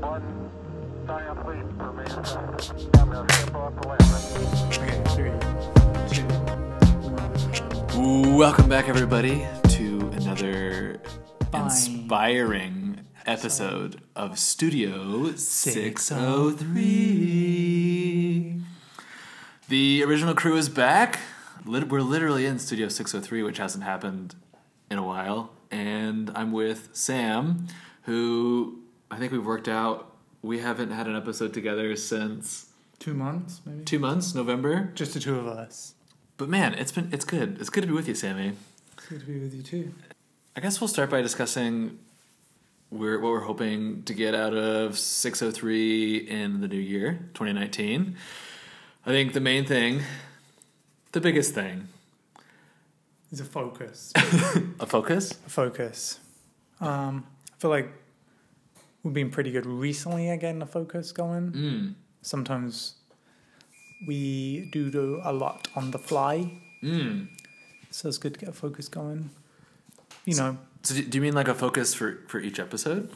One for. Welcome back, everybody, to another inspiring episode of Studio 603. The original crew is back. We're literally in Studio 603, which hasn't happened in a while. And I'm with Sam, who I think we've worked out we haven't had an episode together since Two months, maybe. two months, November. Just the two of us. But man, it's been it's good. It's good to be with you, Sammy. It's good to be with you too. I guess we'll start by discussing we're, what we're hoping to get out of 603 in the new year, 2019. I think the main thing, the biggest thing, is a focus. a focus. a focus. Um, I feel like we've been pretty good recently at getting the focus going. Mm. Sometimes we do do a lot on the fly, Mm. so it's good to get a focus going. You know, So do you mean like a focus for, for each episode?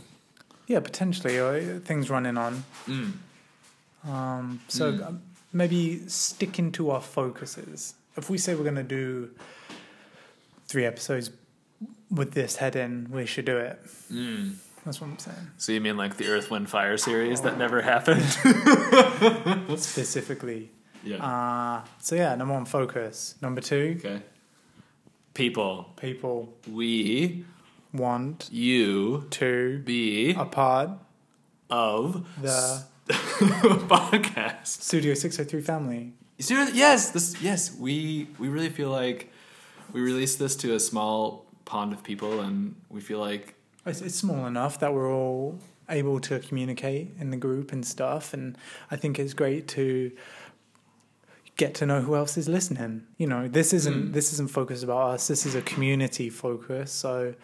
yeah, potentially uh, things running on. Mm. Um, so Mm. um, maybe sticking to our focuses. If we say we're going to do three episodes with this head in, we should do it. That's what I'm saying. So you mean like the Earth, Wind, Fire series that never happened? Specifically. yeah. Uh, so yeah, number one, focus. Number two, Okay. People, people we, want you, to be a part of the podcast. Studio 603 family. Seriously, yes, this yes, we we really feel like we released this to a small pond of people, and we feel like It's, it's small enough that we're all able to communicate in the group and stuff, and I think it's great to get to know who else is listening. You know, this isn't Mm. this isn't focused about us. This is a community focus. So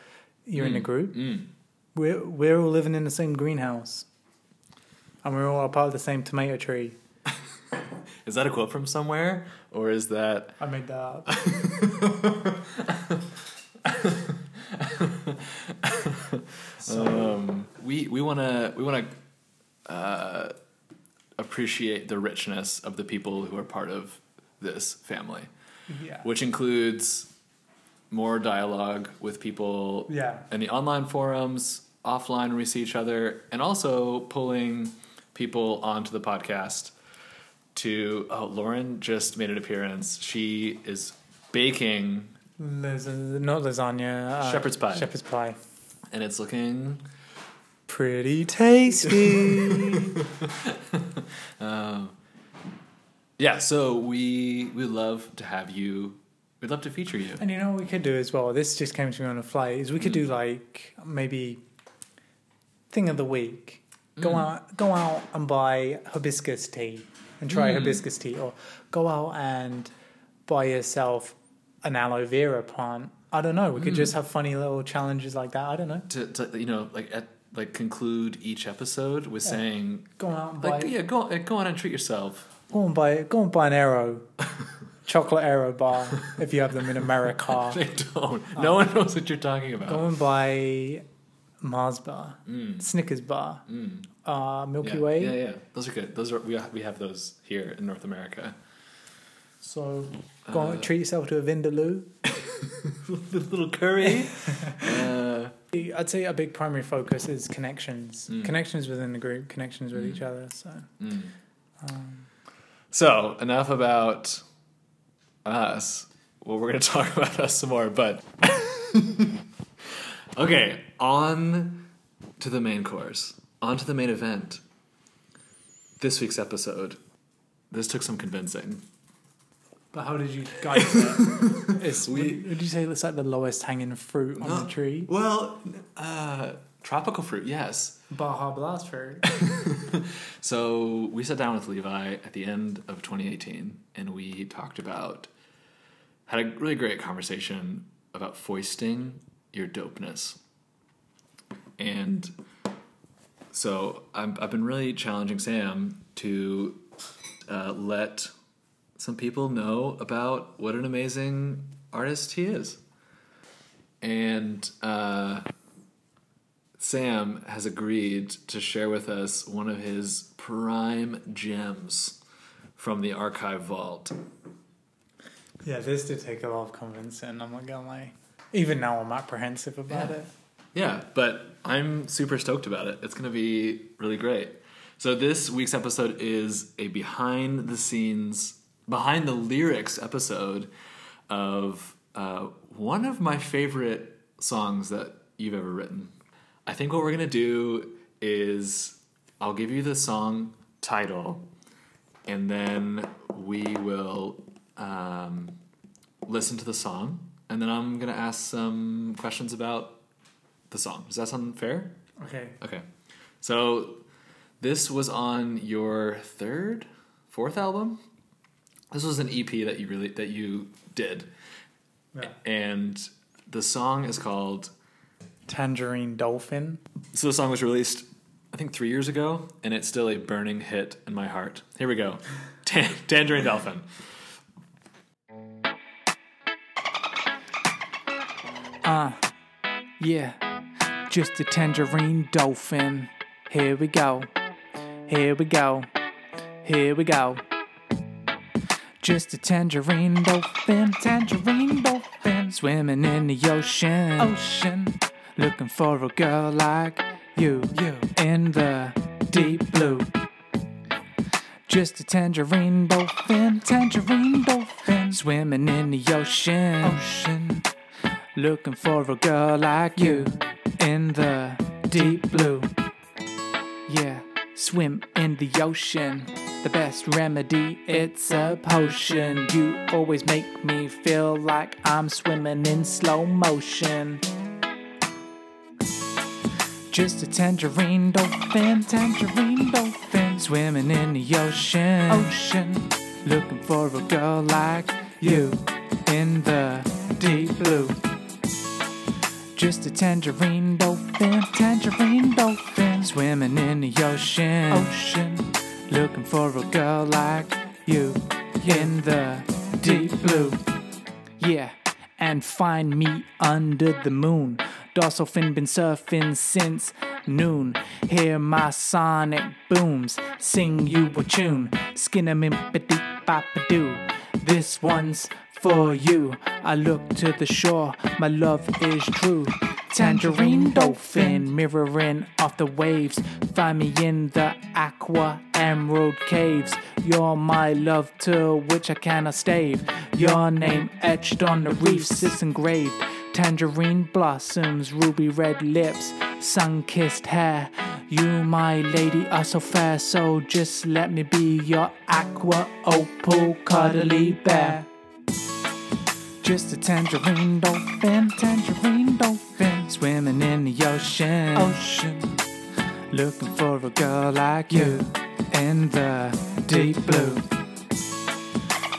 you're in a Mm, group. mm. We're we're all living in the same greenhouse, and we're all a part of the same tomato tree. Is that a quote from somewhere, or is that I made that up. um, we we want to we want to uh, appreciate the richness of the people who are part of this family, yeah. which includes more dialogue with people Yeah. in the online forums, offline when we see each other, and also pulling people onto the podcast to oh Lauren just made an appearance. She is baking Las- not lasagna. Uh, Shepherd's pie. Shepherd's pie. and it's looking Pretty tasty. um, yeah, so we we love to have you we'd love to feature you. and you know what we could do as well? This just came to me on a flight. Is we could Mm. do like maybe thing of the week. Go Mm. out, go out and buy hibiscus tea and try Mm. hibiscus tea, or go out and buy yourself an aloe vera plant. I don't know. We could Mm. just have funny little challenges like that. I don't know. To, to you know like at like conclude each episode with Yeah. saying Go out and buy. yeah go uh, go on and treat yourself. Go and buy. Go and buy an Aero, chocolate Aero bar if you have them in America. They don't. No one knows what you're talking about. Go and buy Mars bar, Mm. Snickers bar, Mm. uh, Milky yeah, Way. Yeah, yeah. Those are good. Those are we we have those here in North America. So go Uh, and treat yourself to a Vindaloo. a little curry. uh, I'd say a big primary focus is connections, Mm. connections within the group, connections with Mm. each other. So mm. um, So enough about us. Well, we're gonna talk about us some more, but okay. On to the main course. On to the main event. This week's episode. This took some convincing. But how did you guys? it? It's We- would, would you say it's like the lowest hanging fruit on No. the tree? Well, uh, tropical fruit, yes. Baja Blast fruit. So we sat down with Levi at the end of 2018, and we talked about had a really great conversation about foisting your dopeness. And so I'm, I've been really challenging Sam to uh, let some people know about what an amazing artist he is. And uh, Sam has agreed to share with us one of his prime gems from the archive vault. Yeah, this did take a lot of convincing. I'm not gonna lie. Even now, I'm apprehensive about Yeah. it. Yeah, but I'm super stoked about it. It's to be really great. So this week's episode is a behind the scenes, behind the lyrics episode of uh, one of my favorite songs that you've ever written. I think what we're going to do is I'll give you the song title, and then we will um, listen to the song, and then I'm going to ask some questions about the song. Does that sound fair? Okay. Okay. So this was on your third, fourth album. This was an EP that you really that you did, Yeah. and the song is called. Tangerine Dolphin. So the song was released, I think, three years ago, and it's still a burning hit in my heart. Here we go, Tan- Tangerine Dolphin. Uh, yeah. Just a tangerine dolphin. Here we go. Here we go. Here we go. Just a tangerine dolphin, tangerine dolphin, swimming in the ocean, ocean, looking for a girl like you, you, in the deep blue. Just a tangerine dolphin, tangerine dolphin, swimming in the ocean, ocean, looking for a girl like you, in the deep blue. Yeah, swim in the ocean. The best remedy, it's a potion. You always make me feel like I'm swimming in slow motion. Just a tangerine dolphin, tangerine dolphin, swimming in the ocean, ocean, looking for a girl like you in the deep blue. Just a tangerine dolphin, tangerine dolphin, swimming in the ocean, ocean, looking for a girl like you in the deep blue. Yeah, and find me under the moon. Dorsal fin been surfing since noon. Hear my sonic booms, sing you a tune. Skin 'em in doo. This one's for you. I look to the shore, my love is true. Tangerine dolphin mirroring off the waves. Find me in the aqua emerald caves. You're my love to which I cannot stave. Your name etched on the reefs is engraved. Tangerine blossoms, ruby red lips, sun kissed hair. You, my lady, are so fair, so just let me be your aqua opal cuddly bear. Just a tangerine dolphin, tangerine dolphin, swimming in the ocean, ocean, looking for a girl like you in the deep blue.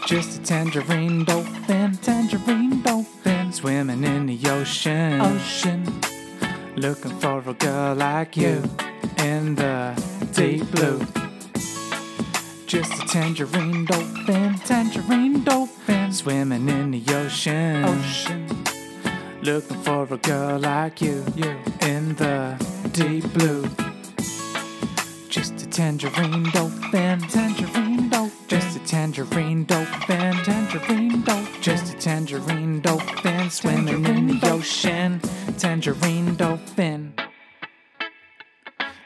Just a tangerine dolphin, tangerine dolphin, swimming in the ocean, ocean, looking for a girl like you in the deep blue. Just a tangerine dolphin, tangerine dolphin, swimming in the ocean, ocean, looking for a girl like you, you in the deep blue. Just a tangerine dolphin, tangerine dolphin, just a tangerine dolphin, tangerine dolphin, just a tangerine dolphin, swimming in the ocean, tangerine dolphin,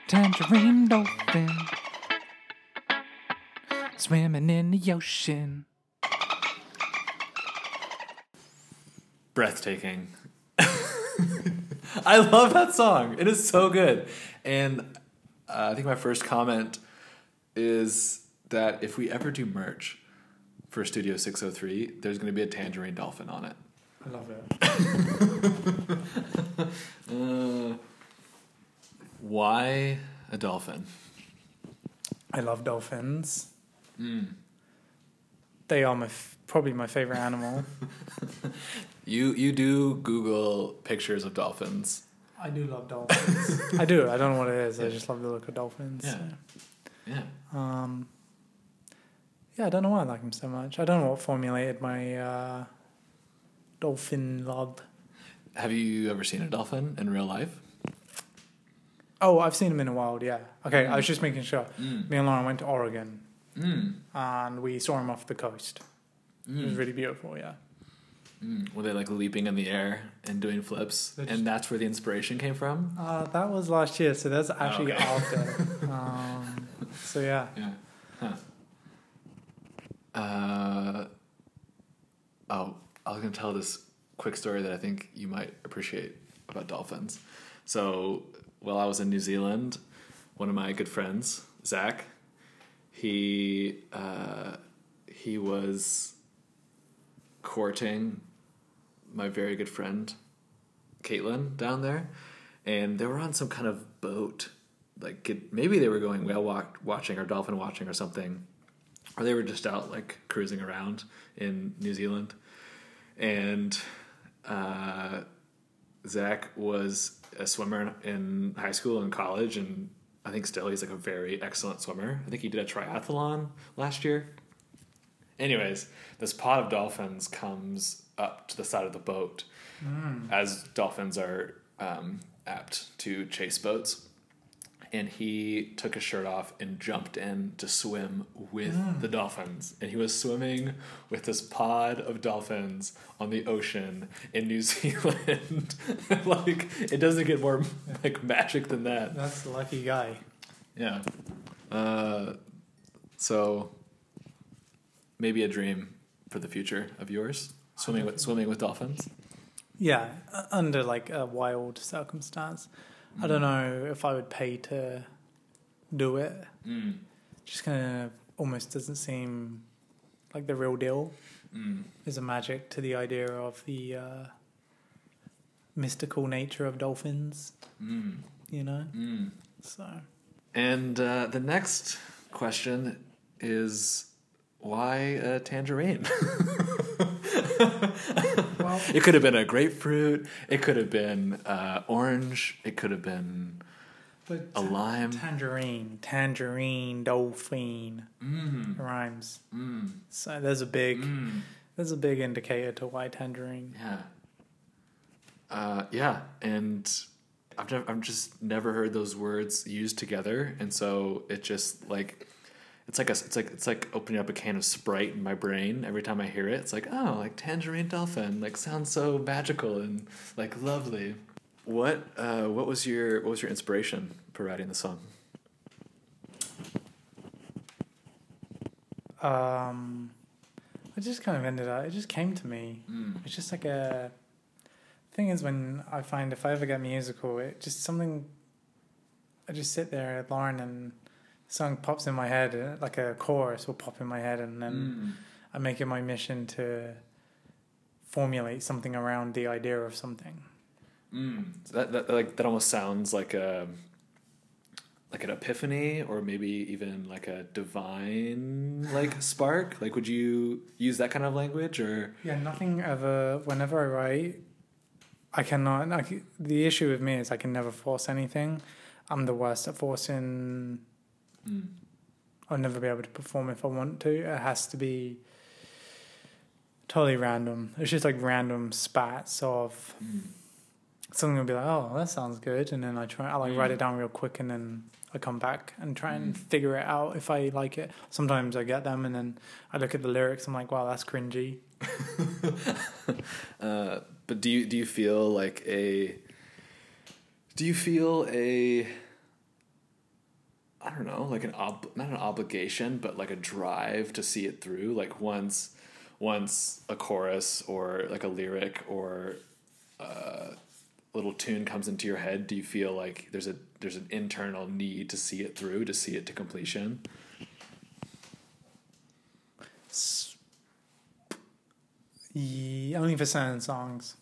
tangerine dolphin. Swimming in the ocean. breathtaking. I love that song. It is so good. And uh, I think my first comment is that if we ever do merch for Studio 603, there's going to be a tangerine dolphin on it. I love it. Uh, why a dolphin? I love dolphins. They are my f- probably my favorite animal. You you do Google pictures of dolphins. I do love dolphins. I do. I don't know what it is. I just love the look of dolphins. Yeah. Yeah. Um, yeah, I don't know why I like them so much. I don't know what formulated my uh, dolphin love. Have you ever seen a dolphin in real life? Oh, I've seen them in the wild. Yeah. Okay, I was just making sure. Mm. Me and Lauren went to Oregon Mm. and we saw them off the coast. It was Mm. really beautiful. Yeah. Mm. Were they like leaping in the air and doing flips? They're And that's where the inspiration came from? Uh, that was last year, so that's actually okay. after. um, so yeah. Yeah. Huh. Uh, oh, I was going to tell this quick story that I think you might appreciate about dolphins. So, while I was in New Zealand, one of my good friends, Zach, he uh, he was courting my very good friend Caitlin down there, and they were on some kind of boat. Like maybe they were going whale walk, watching or dolphin watching or something, or they were just out like cruising around in New Zealand, and uh, Zach was a swimmer in high school and college, and I think still he's like a very excellent swimmer. I think he did a triathlon last year. Anyways, this pod of dolphins comes up to the side of the boat, as dolphins are um, apt to chase boats. And he took his shirt off and jumped in to swim with the dolphins. And he was swimming with this pod of dolphins on the ocean in New Zealand. like it doesn't get more like magic than that. That's the lucky guy. Yeah. Uh, so maybe a dream for the future of yours, swimming with swimming with dolphins. Yeah, under like a wild circumstance. I don't know if I would pay to do it. Mm. Just kind of almost doesn't seem like the real deal. Mm. There's a magic to the idea of the uh, mystical nature of dolphins, Mm. you know? Mm. So, And uh, the next question is why a tangerine? well, it could have been a grapefruit. It could have been uh, orange. It could have been but a lime. tangerine, tangerine, dolphin Mm. rhymes. Mm. So there's a big, Mm. there's a big indicator to why tangerine. Yeah. Uh, yeah, and I've never, I've just never heard those words used together, and so it just like it's like a it's like it's like opening up a can of Sprite in my brain every time I hear it. It's like oh, like tangerine dolphin, like sounds so magical and like lovely. What uh, what was your what was your inspiration for writing the song? Um, I just kind of ended up. It just came to me. Mm. It's just like a thing is when I find if I ever get musical, it just something. I just sit there at Lauren and the song pops in my head, uh, like a chorus will pop in my head, and then Mm. I make it my mission to formulate something around the idea of something. Mm. So that, that like that almost sounds like a like an epiphany or maybe even like a divine like spark. Like would you use that kind of language or Yeah, nothing ever. Whenever I write, I cannot. Like, the issue with me is I can never force anything. I'm the worst at forcing. Mm. I'll never be able to perform if I want to. It has to be totally random. It's just like random spats of Mm. something will be like, oh, that sounds good, and then I try. I like write Mm. it down real quick, and then I come back and try and figure it out if I like it. Sometimes I get them, and then I look at the lyrics. I'm like, wow, that's cringy. uh, but do you do you feel like a do you feel a I don't know, like an ob not an obligation, but like a drive to see it through. Like once once a chorus or like a lyric or a little tune comes into your head, do you feel like there's a there's an internal need to see it through, to see it to completion? Yeah, only for certain songs.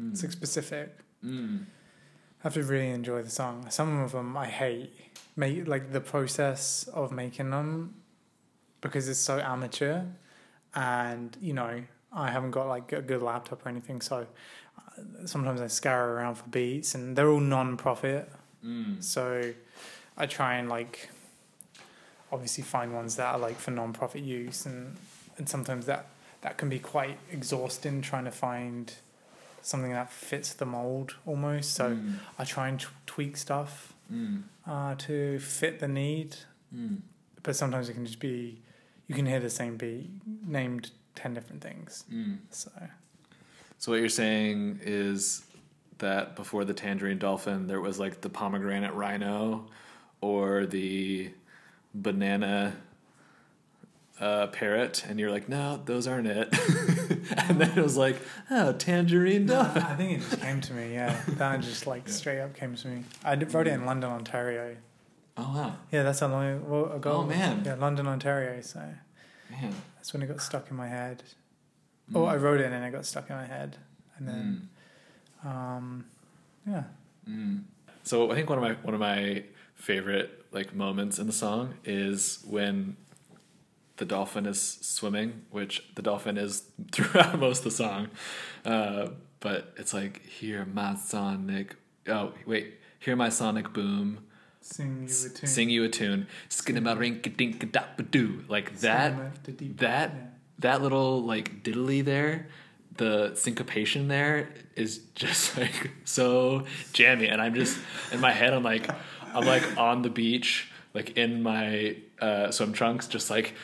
Mm. It's like specific. Mm. I have to really enjoy the song. Some of them I hate. Make like the process of making them because it's so amateur, and you know I haven't got like a good laptop or anything. So uh, sometimes I scour around for beats, and they're all non-profit. Mm. So I try and like obviously find ones that are like for non-profit use and and sometimes that that can be quite exhausting trying to find something that fits the mold almost so Mm. I try and t- tweak stuff Mm. uh, to fit the need. Mm. But sometimes it can just be, you can hear the same beat named 10 different things. Mm. So, So what you're saying is that before the tangerine dolphin, there was like the pomegranate rhino, or the banana uh, parrot, and you're like, no, those aren't it. and then it was like, oh, tangerine No. I think it just came to me, yeah. That just like straight up came to me. I wrote it in London, Ontario. Oh wow, Yeah, that's how long well, ago. Oh, man. Yeah, London, Ontario. So man. that's when it got stuck in my head. Oh, I Mm. wrote it and it got stuck in my head. And then, Mm. um, yeah. Mm. So I think one of my one of my favorite like moments in the song is when the dolphin is swimming, which the dolphin is throughout most of the song. Uh, but it's like hear my sonic oh wait, hear my sonic boom, Sing you a tune. sing you a tune, skinnamarink-a-dink-a-dap-a-doo. Like that that that little like diddly there the syncopation there is just like so jammy and i'm just in my head i'm like i'm like on the beach like in my uh, swim trunks just like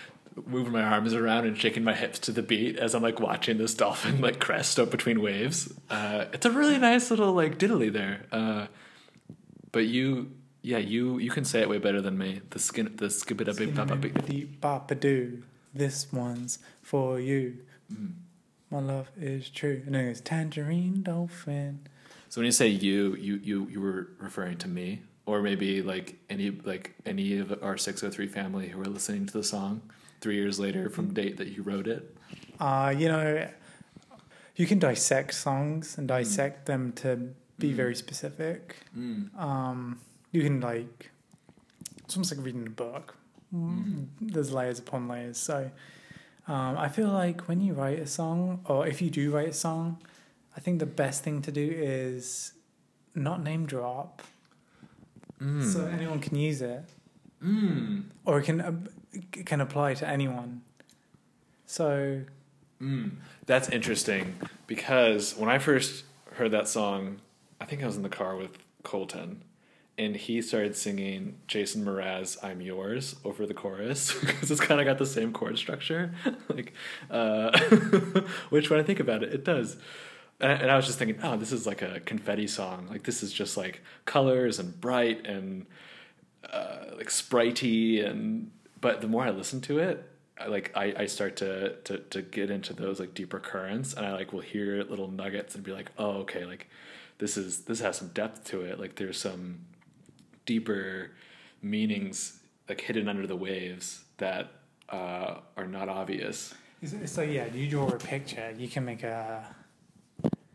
moving my arms around and shaking my hips to the beat as i'm like watching this dolphin like crest up between waves uh, it's a really nice little like diddly there uh, but you yeah you you can say it way better than me the skin the skibida big papa big Skidoo. This one's for you. Mm. My love is true. And then it's Tangerine Dolphin. So when you say you, you you you were referring to me, or maybe like any like any of our six hundred three family who are listening to the song three years later from the date that you wrote it. Uh, you know, you can dissect songs and dissect them to be Mm. very specific. Mm. Um, you can like, it's almost like reading a book. Mm. There's layers upon layers. So um, I feel like when you write a song, or if you do write a song, I think the best thing to do is not name drop, Mm. so anyone can use it, Mm. or it can can apply to anyone. So Mm. That's interesting because when I first heard that song, I think I was in the car with Colton, and he started singing Jason Mraz "I'm Yours" over the chorus because it's kind of got the same chord structure. like, uh, which when I think about it, it does. And, and I was just thinking, oh, this is like a confetti song. Like this is just like colors and bright and uh, like spritey and. But the more I listen to it, I, like I, I start to, to to get into those like deeper currents and I like will hear little nuggets and be like, oh okay, like this is this has some depth to it. Like there's some deeper meanings like hidden under the waves that uh, are not obvious. So yeah, you draw a picture. You can make a.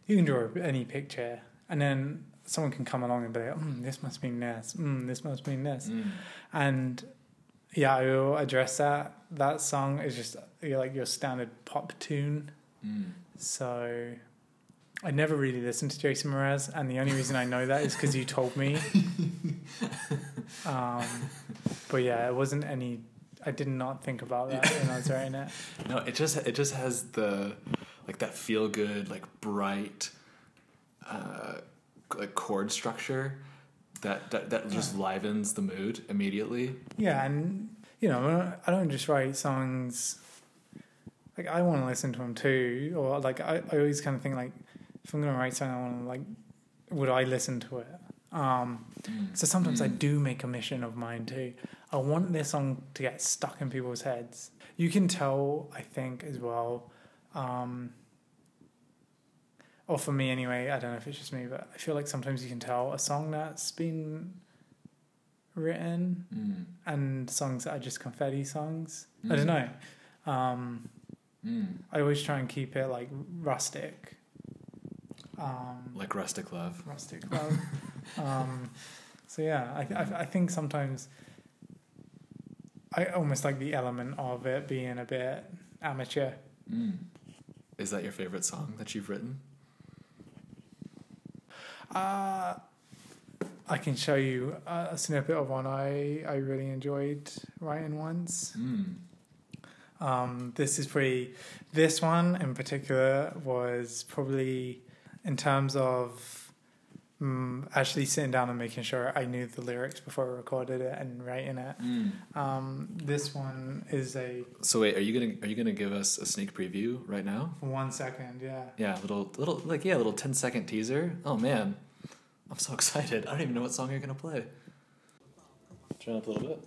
You can draw any picture, and then someone can come along and be like, mm, "This must mean this. Mm, this must mean this." And yeah, I will address that. That song is just you're like your standard pop tune. Mm. So I never really listened to Jason Mraz, and the only reason I know that is because you told me. um, but yeah, it wasn't any. I did not think about that when I was writing it. No, it just it just has the like that feel good like bright uh, like chord structure that that, that just livens the mood immediately. Yeah, and you know, I don't- just write songs. Like I want to listen to them too, or like I, I always kind of think like, if I'm gonna write something, I want to like, would I listen to it? Um, so sometimes I do make a mission of mine too. I want this song to get stuck in people's heads. You can tell, I think, as well. Um, or for me anyway, I don't know if it's just me, but I feel like sometimes you can tell a song that's been written Mm. and songs that are just confetti songs. I don't know. Um, Mm. I always try and keep it like rustic. Um, Like rustic love. rustic love. um, so yeah, I, I I think sometimes I almost like the element of it being a bit amateur. Mm. Is that your favorite song that you've written? Uh, I can show you a, snippet of one I, I really enjoyed writing once. Mm. Um, this is pretty. This one in particular was probably, in terms of mm, actually sitting down and making sure I knew the lyrics before I recorded it and writing it. Um, this one is a So wait, are you gonna are you gonna give us a sneak preview right now? one second, yeah. Yeah, little little like yeah, little 10 second teaser. Oh man, I'm so excited. I don't even know what song you're gonna play. Turn up a little bit.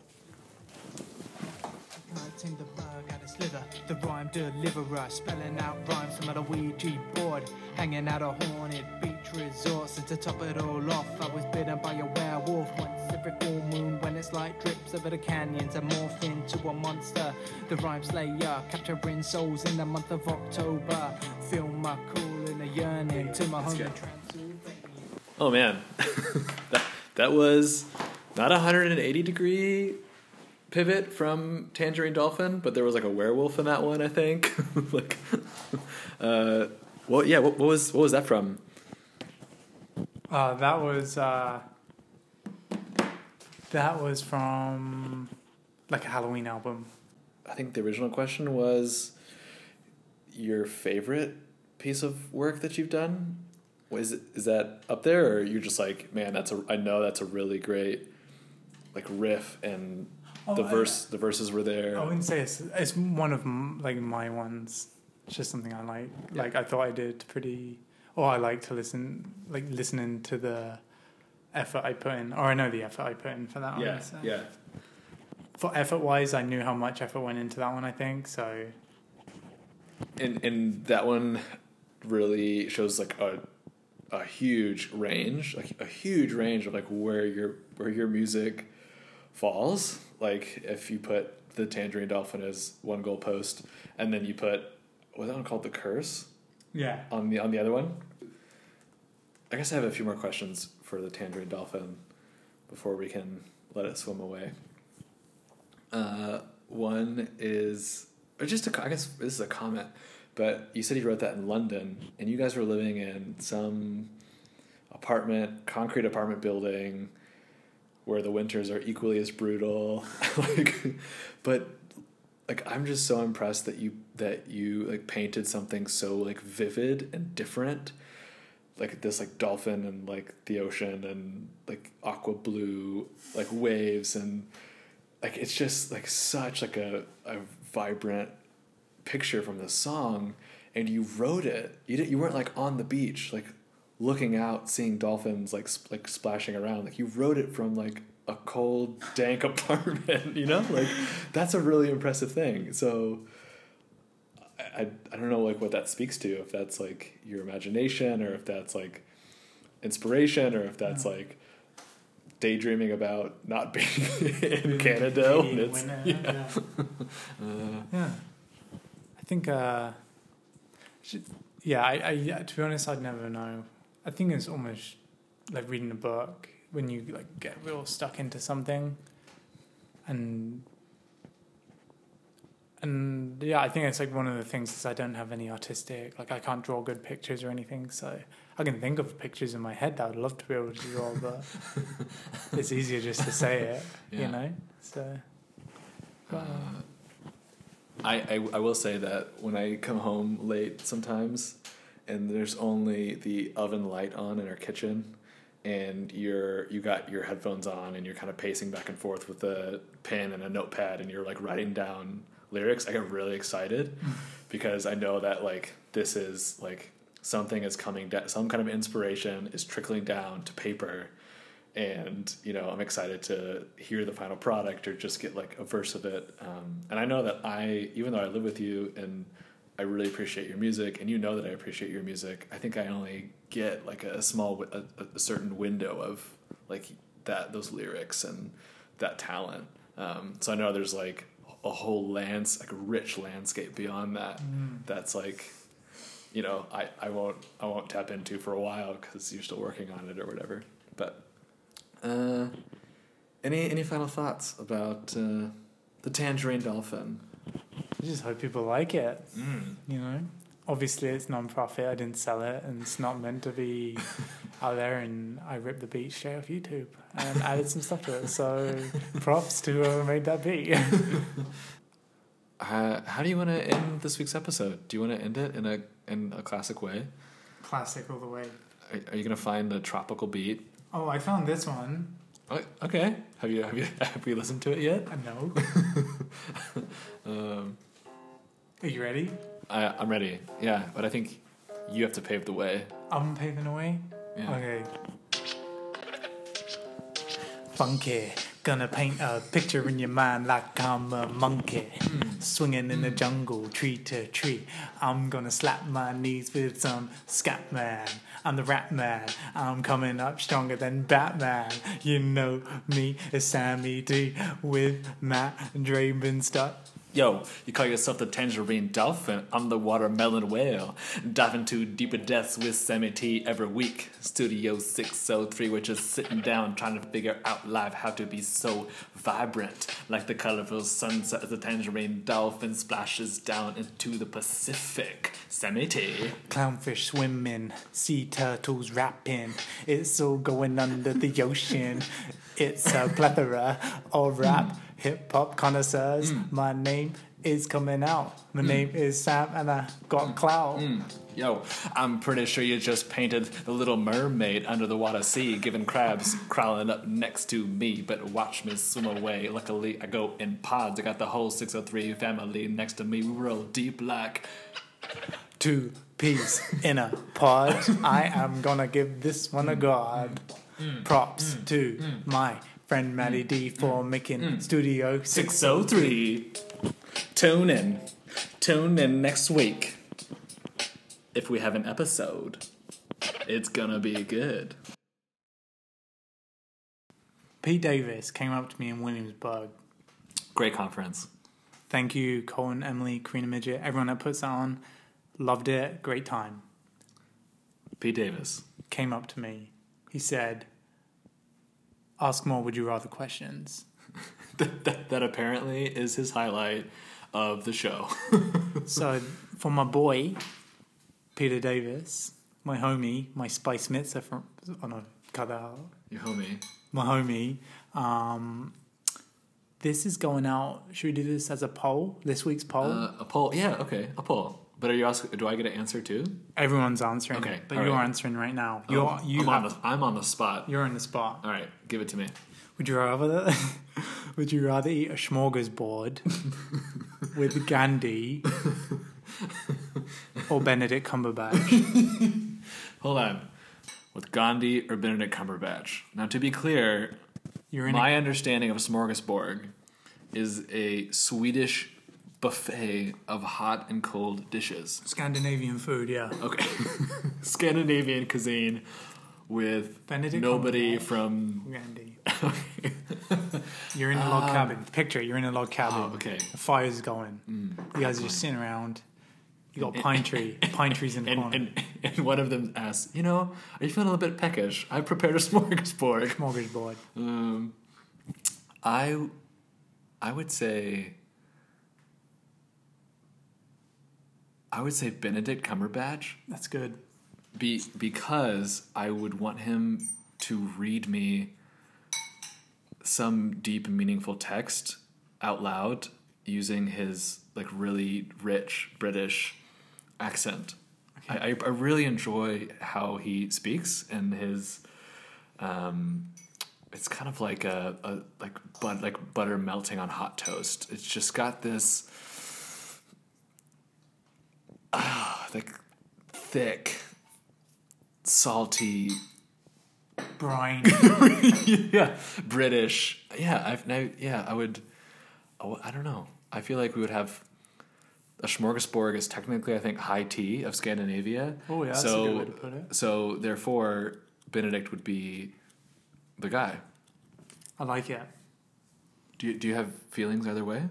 Writing the bug out of slither, the rhyme deliverer, spelling out rhymes from a Ouija board, hanging out a haunted beach resort. And to top it all off, I was bitten by a werewolf once every full moon when its light drips over the canyons and morph into a monster. The rhyme slayer, capturing souls in the month of October. Feel my cool and a yearning to my home in good. Transylvania. Oh man, that that was not a 180 degree pivot from Tangerine Dolphin, but there was like a werewolf in that one. I think. like, uh, well, yeah. What, what was what was that from? Uh, that was uh, that was from like a Halloween album. I think the original question was your favorite piece of work that you've done. Is is that up there, or you're just like, man, that's a I know that's a really great like riff and the Oh, I- verse the verses were there. I wouldn't say it's it's one of m- like my ones. It's just something I like. Yeah. Like I thought I did pretty. Or I like to listen, like listening to the effort I put in, or I know the effort I put in for that yeah, one. so. yeah. For effort wise, I knew how much effort went into that one. I think so. and and that one really shows like a a huge range, like a huge range of like where your where your music falls. Like if you put the Tangerine Dolphin as one goalpost, and then you put what's that one called, the Curse Yeah. on the on the other one. I guess I have a few more questions for the Tangerine Dolphin before we can let it swim away. Uh, one is, or just a, I guess this is a comment, but you said you wrote that in London, and you guys were living in some apartment, concrete apartment building, where the winters are equally as brutal. like, but like I'm just so impressed that you that you like painted something so like vivid and different. Like this like dolphin and like the ocean and like aqua blue like waves and like it's just like such like a, a vibrant picture from the song. And you wrote it. You didn't you weren't like on the beach. Like looking out seeing dolphins like sp- like splashing around like you wrote it from like a cold dank apartment you know like that's a really impressive thing so I, I don't know like what that speaks to if that's like your imagination or if that's like inspiration or if that's like daydreaming about not being in Canada when it's Winter, yeah. yeah. Uh, Yeah. I think, uh, should, yeah, I, I, yeah, to be honest, I'd never know. I think it's almost like reading a book when you like get real stuck into something. And and yeah i think it's like one of the things is i don't have any artistic like i can't draw good pictures or anything so i can think of pictures in my head that i'd love to be able to draw but it's easier just to say it Yeah. you know? So but, uh, I, I I will say that when I come home late sometimes, and there's only the oven light on in our kitchen, and you're you got your headphones on and you're kind of pacing back and forth with a pen and a notepad and you're like writing down lyrics, I get really excited because I know that like this is like something is coming down, some kind of inspiration is trickling down to paper. And you know i'm excited to hear the final product or just get like a verse of it. Um, and i know that i even though i live with you and i really appreciate your music and you know that i appreciate your music i think i only get like a small a, a certain window of like that those lyrics and that talent um, so i know there's like a whole lands like a rich landscape beyond that that's like you know I, I won't I won't tap into for a while because you're still working on it or whatever. But uh, any any final thoughts about uh, the Tangerine Dolphin? I just hope people like it. You know, obviously it's non-profit. I didn't sell it, and it's not meant to be out there. And I ripped the beat straight off YouTube and added some stuff to it. So props to whoever made that beat. Uh, how do you want to end this week's episode? Do you want to end it in a in a classic way? Classic all the way. Are, are you gonna find the tropical beat? Oh, I found this one. Oh, okay. Have you have you have you listened to it yet? I know. Um, Are you ready? I, I'm ready. Yeah, but I think you have to pave the way. I'm paving the way. Yeah. Okay. Funky, gonna paint a picture in your mind like I'm a monkey. Swinging in the jungle, tree to tree. I'm gonna slap my knees with some scat man. I'm the rat man. I'm coming up stronger than Batman. You know me, it's Sammy D with Matt Draven stuff. Yo, you call yourself the tangerine dolphin? I'm the watermelon whale. Diving to deeper depths with Sammy T every week. Studio 603, we're just sitting down trying to figure out live how to be so vibrant. Like the colorful sunset as the tangerine dolphin splashes down into the Pacific. Sammy T. Clownfish swimming, sea turtles rapping. It's all going under the ocean. It's a plethora of rap, hip hop connoisseurs. Mm. My name is coming out. My mm. name is Sam, and I got mm. clout. Yo, I'm pretty sure you just painted the little mermaid under the water sea, giving crabs crawling up next to me. But watch me swim away. Luckily, I go in pods. I got the whole 603 family next to me. We roll deep like. Two peas in a pod. I am gonna give this one a god. Props to my friend Maddie D mm. for making mm. Studio 6. 603. Tune in. Tune in next week. If we have an episode, it's gonna be good. Pete Davis came up to me in Williamsburg. Great conference. Thank you, Colin, Emily, Karina Midget, everyone that puts that on. Loved it. Great time. Pete Davis. Came up to me. He said, Ask more would you rather questions. that, that, that apparently is his highlight of the show. so, for my boy, Peter Davis, my homie, my Spice Mitzer from. Oh no, cut that out. Your homie. My homie. Um, this is going out. Should we do this as a poll? This week's poll? Uh, a poll. Yeah, okay, a poll. But are you asking? Do I get an answer too? Everyone's answering, Okay, but you're right. answering right now. You're you I'm, on the, I'm on the spot. you're on the spot. All right, give it to me. Would you rather would you rather eat a smorgasbord with Gandhi or Benedict Cumberbatch? Hold on. With Gandhi or Benedict Cumberbatch. Now, to be clear, You're in my a, understanding of a smorgasbord is a Swedish buffet of hot and cold dishes. Scandinavian food, yeah. Okay. Scandinavian cuisine with Benedict nobody Cumberbatch. from. Gandhi. You're in a log cabin. Picture it, you're in a log cabin. Um, Oh, okay. The fire's going. you guys are just sitting around. You got pine tree. Pine trees in the And, corner. and, and one of them asks, you know, are you feeling a little bit peckish? I prepared a smorgasbord. Smorgasbord. Um, I, I would say, I would say Benedict Cumberbatch, That's good. be because I would want him to read me some deep meaningful text out loud using his like really rich British accent. I, I, I really enjoy how he speaks and his um, it's kind of like a, a like but like butter melting on hot toast. It's just got this like thick, salty, Brian. yeah, British. Yeah, I've now yeah I would. Oh, I don't know. I feel like we would have. A smorgasbord is technically, I think, high tea of Scandinavia. Oh, yeah, that's a so, good way to put it. So, therefore, Benedict would be the guy. I like it. Do you, do you have feelings either way?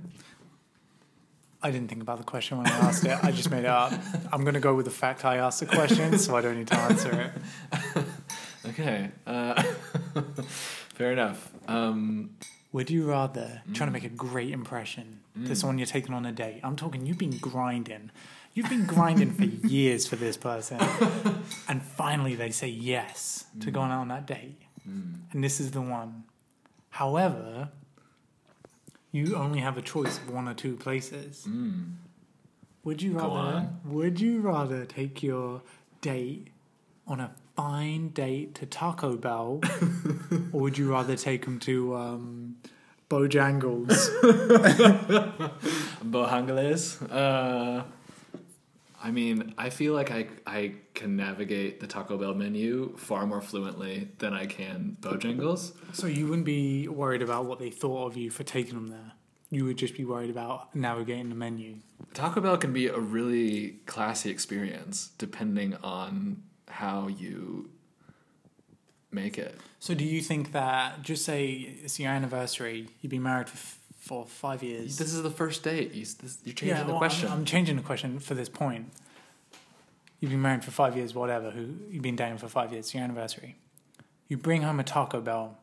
I didn't think about the question when I asked it. I just made it up. I'm going to go with the fact I asked the question, so I don't need to answer it. Okay. Uh, fair enough. Um, Would you rather trying to make a great impression to someone you're taking on a date? I'm talking you've been grinding. You've been grinding for years for this person. And finally they say yes to going out on that date. And this is the one. However, you only have a choice of one or two places. Would you rather would you rather take your date on a fine date to Taco Bell, or would you rather take them to um, Bojangles? Bohangales. Uh, I mean, I feel like I I can navigate the Taco Bell menu far more fluently than I can Bojangles. so you wouldn't be worried about what they thought of you for taking them there. You would just be worried about navigating the menu. Taco Bell can be a really classy experience depending on how you make it. So do you think that just say it's your anniversary, you've been married for, for five years? This is the first date. You, you're changing the well, question. I'm, I'm changing the question for this point. You've been married for five years, whatever. Who you've been dating for five years? It's your anniversary. You bring home a Taco Bell.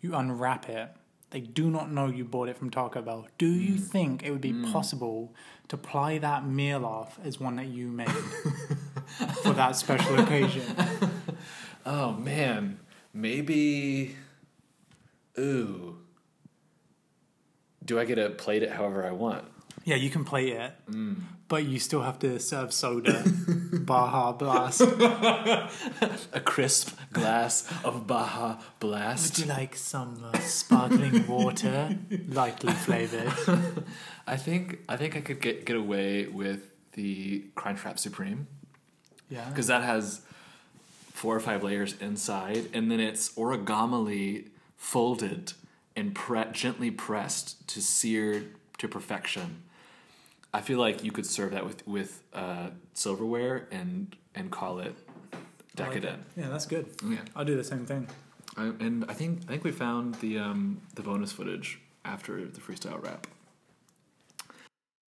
You unwrap it. They do not know you bought it from Taco Bell. Do you mm. think it would be mm. possible to ply that meal off as one that you made for that special occasion? oh man, maybe. Ooh. Do I get to plate it however I want? Yeah, you can plate it, but you still have to serve soda, Baja Blast. A crisp glass of Baja Blast. Would you like some uh, sparkling water, lightly flavored? I think I think I could get get away with the Crunchwrap Supreme Yeah. because that has four or five layers inside, and then it's origamily folded and pre- gently pressed to sear to perfection. I feel like you could serve that with with uh, silverware and and call it decadent. Yeah, that's good. Yeah, I'll do the same thing. I, and I think I think we found the um, the bonus footage after the freestyle rap.